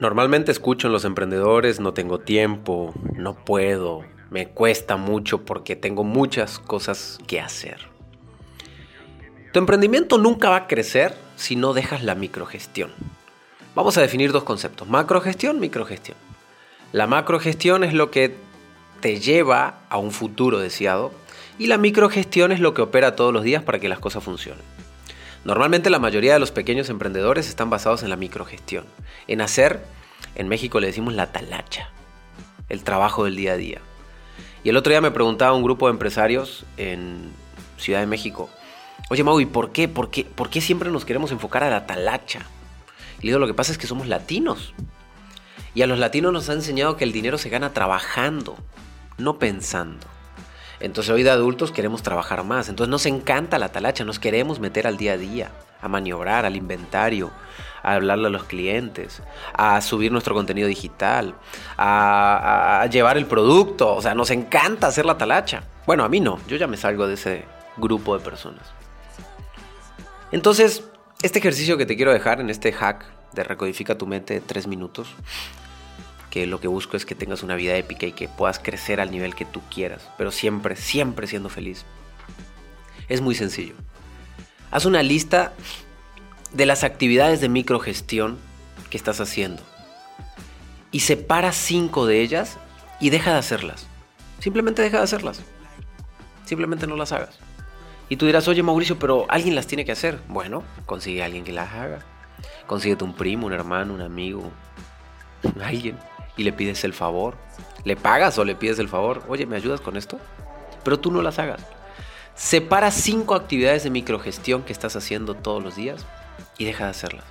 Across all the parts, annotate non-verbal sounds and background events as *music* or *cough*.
Normalmente escucho en los emprendedores, no tengo tiempo, no puedo, me cuesta mucho porque tengo muchas cosas que hacer. Tu emprendimiento nunca va a crecer si no dejas la microgestión. Vamos a definir dos conceptos, macrogestión, microgestión. La macrogestión es lo que te lleva a un futuro deseado y la microgestión es lo que opera todos los días para que las cosas funcionen. Normalmente la mayoría de los pequeños emprendedores están basados en la microgestión, en hacer, en México le decimos la talacha, el trabajo del día a día. Y el otro día me preguntaba un grupo de empresarios en Ciudad de México, oye Mau, ¿y por qué? ¿Por qué, ¿Por qué siempre nos queremos enfocar a la talacha? Y le digo, lo que pasa es que somos latinos. Y a los latinos nos han enseñado que el dinero se gana trabajando, no pensando. Entonces hoy de adultos queremos trabajar más. Entonces nos encanta la talacha, nos queremos meter al día a día, a maniobrar, al inventario, a hablarle a los clientes, a subir nuestro contenido digital, a, llevar el producto. O sea, nos encanta hacer la talacha. Bueno, a mí no, yo ya me salgo de ese grupo de personas. Entonces, este ejercicio que te quiero dejar en este hack de recodifica tu mente tres minutos que lo que busco es que tengas una vida épica y que puedas crecer al nivel que tú quieras, pero siempre, siempre siendo feliz. Es muy sencillo. Haz una lista de las actividades de microgestión que estás haciendo y separa cinco de ellas y deja de hacerlas. Simplemente deja de hacerlas. Simplemente no las hagas. Y tú dirás, oye Mauricio, pero alguien las tiene que hacer. Bueno, consigue a alguien que las haga. Consíguete un primo, un hermano, un amigo, *laughs* alguien y le pides el favor. Le pagas o le pides el favor. Oye, ¿me ayudas con esto? Pero tú no las hagas. Separa cinco actividades de microgestión que estás haciendo todos los días y deja de hacerlas.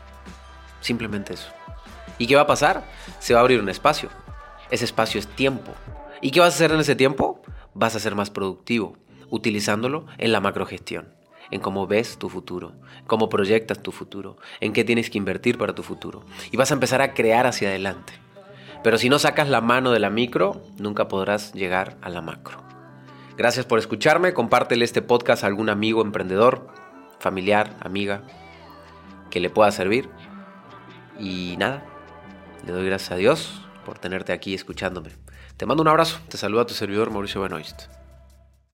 Simplemente eso. ¿Y qué va a pasar? Se va a abrir un espacio. Ese espacio es tiempo. ¿Y qué vas a hacer en ese tiempo? Vas a ser más productivo, utilizándolo en la macrogestión, en cómo ves tu futuro, cómo proyectas tu futuro, en qué tienes que invertir para tu futuro. Y vas a empezar a crear hacia adelante. Pero si no sacas la mano de la micro, nunca podrás llegar a la macro. Gracias por escucharme, compártele este podcast a algún amigo emprendedor, familiar, amiga, que le pueda servir. Y nada, le doy gracias a Dios por tenerte aquí escuchándome. Te mando un abrazo, te saluda tu servidor Mauricio Benoist.